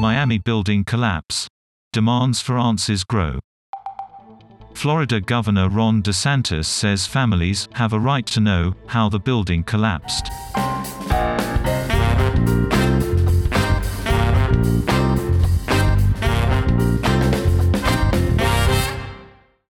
Miami building collapse. Demands for answers grow. Florida Governor Ron DeSantis says families have a right to know how the building collapsed.